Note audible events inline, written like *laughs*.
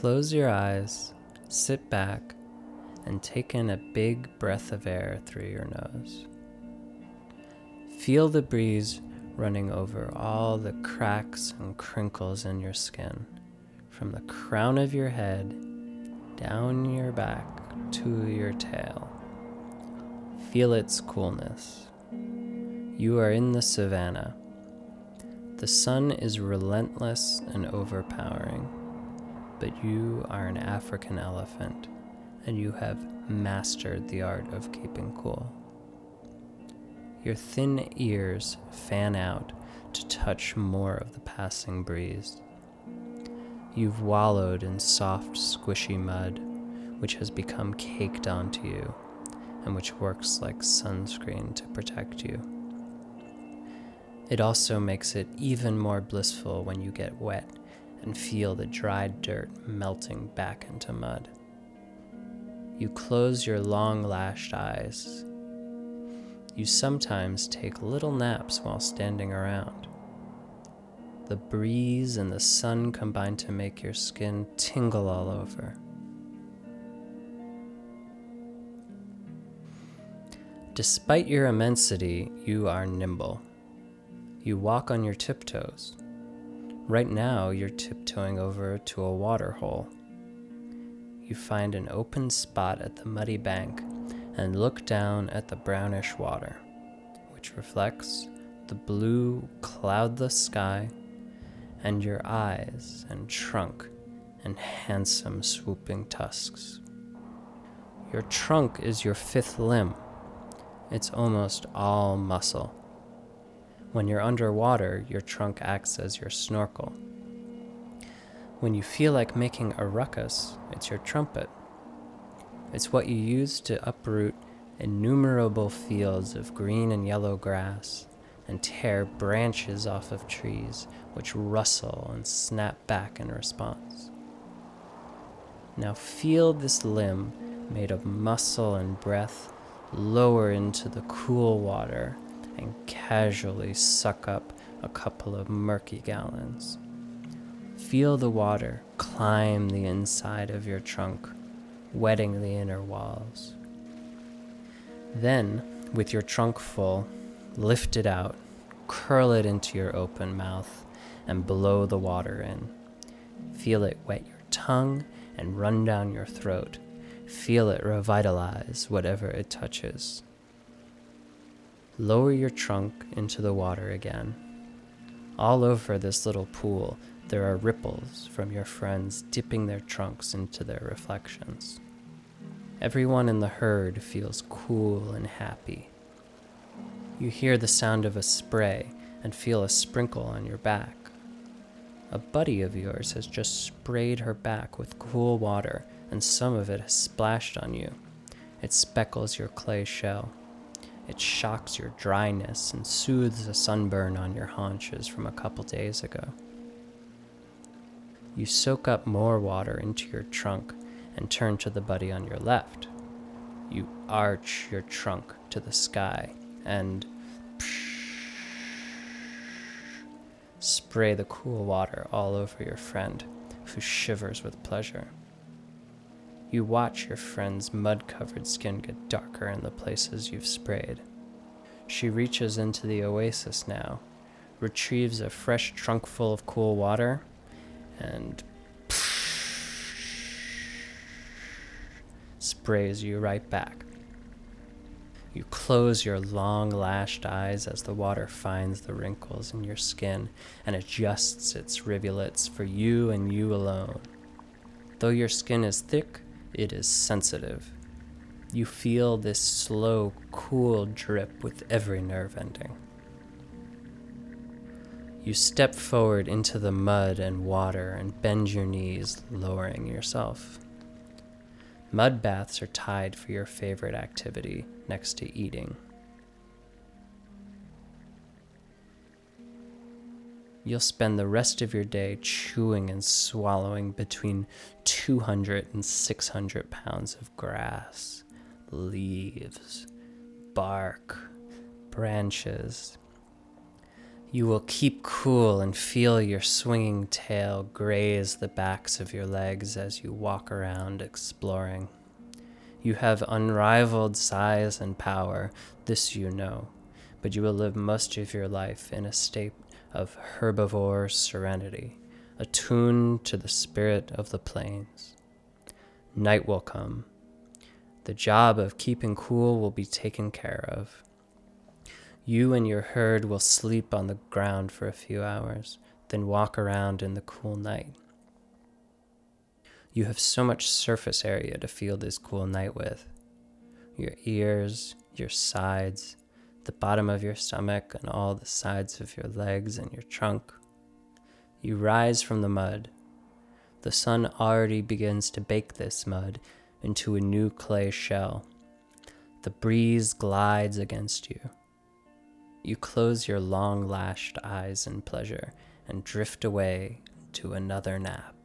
Close your eyes, sit back, and take in a big breath of air through your nose. Feel the breeze running over all the cracks and crinkles in your skin, from the crown of your head down your back to your tail. Feel its coolness. You are in the savannah. The sun is relentless and overpowering, but you are an African elephant and you have mastered the art of keeping cool. Your thin ears fan out to touch more of the passing breeze. You've wallowed in soft, squishy mud, which has become caked onto you and which works like sunscreen to protect you. It also makes it even more blissful when you get wet and feel the dried dirt melting back into mud. You close your long lashed eyes you sometimes take little naps while standing around. The breeze and the sun combine to make your skin tingle all over. Despite your immensity, you are nimble. You walk on your tiptoes. Right now, you're tiptoeing over to a water hole. You find an open spot at the muddy bank and look down at the brownish water, which reflects the blue, cloudless sky and your eyes and trunk and handsome swooping tusks. Your trunk is your fifth limb. It's almost all muscle. When you're underwater, your trunk acts as your snorkel. When you feel like making a ruckus, it's your trumpet. It's what you use to uproot innumerable fields of green and yellow grass and tear branches off of trees which rustle and snap back in response. Now feel this limb made of muscle and breath lower into the cool water and casually suck up a couple of murky gallons. Feel the water climb the inside of your trunk wetting the inner walls. Then, with your trunk full, lift it out, curl it into your open mouth, and blow the water in. Feel it wet your tongue and run down your throat. Feel it revitalize whatever it touches. Lower your trunk into the water again. All over this little pool, there are ripples from your friends dipping their trunks into their reflections. Everyone in the herd feels cool and happy. You hear the sound of a spray and feel a sprinkle on your back. A buddy of yours has just sprayed her back with cool water, and some of it has splashed on you. It speckles your clay shell. It shocks your dryness and soothes a sunburn on your haunches from a couple days ago. You soak up more water into your trunk and turn to the buddy on your left. You arch your trunk to the sky and spray the cool water all over your friend, who shivers with pleasure. You watch your friend's mud covered skin get darker in the places you've sprayed. She reaches into the oasis now, retrieves a fresh trunk full of cool water, and *laughs* sprays you right back. You close your long lashed eyes as the water finds the wrinkles in your skin and adjusts its rivulets for you and you alone. Though your skin is thick, it is sensitive. You feel this slow, cool drip with every nerve ending. You step forward into the mud and water and bend your knees, lowering yourself. Mud baths are tied for your favorite activity next to eating. You'll spend the rest of your day chewing and swallowing between 200 and 600 pounds of grass, leaves, bark, branches. You will keep cool and feel your swinging tail graze the backs of your legs as you walk around exploring. You have unrivaled size and power, this you know, but you will live most of your life in a state of herbivore serenity, attuned to the spirit of the plains. Night will come. The job of keeping cool will be taken care of. You and your herd will sleep on the ground for a few hours, then walk around in the cool night. You have so much surface area to feel this cool night with your ears, your sides, the bottom of your stomach, and all the sides of your legs and your trunk. You rise from the mud. The sun already begins to bake this mud into a new clay shell. The breeze glides against you. You close your long lashed eyes in pleasure and drift away to another nap.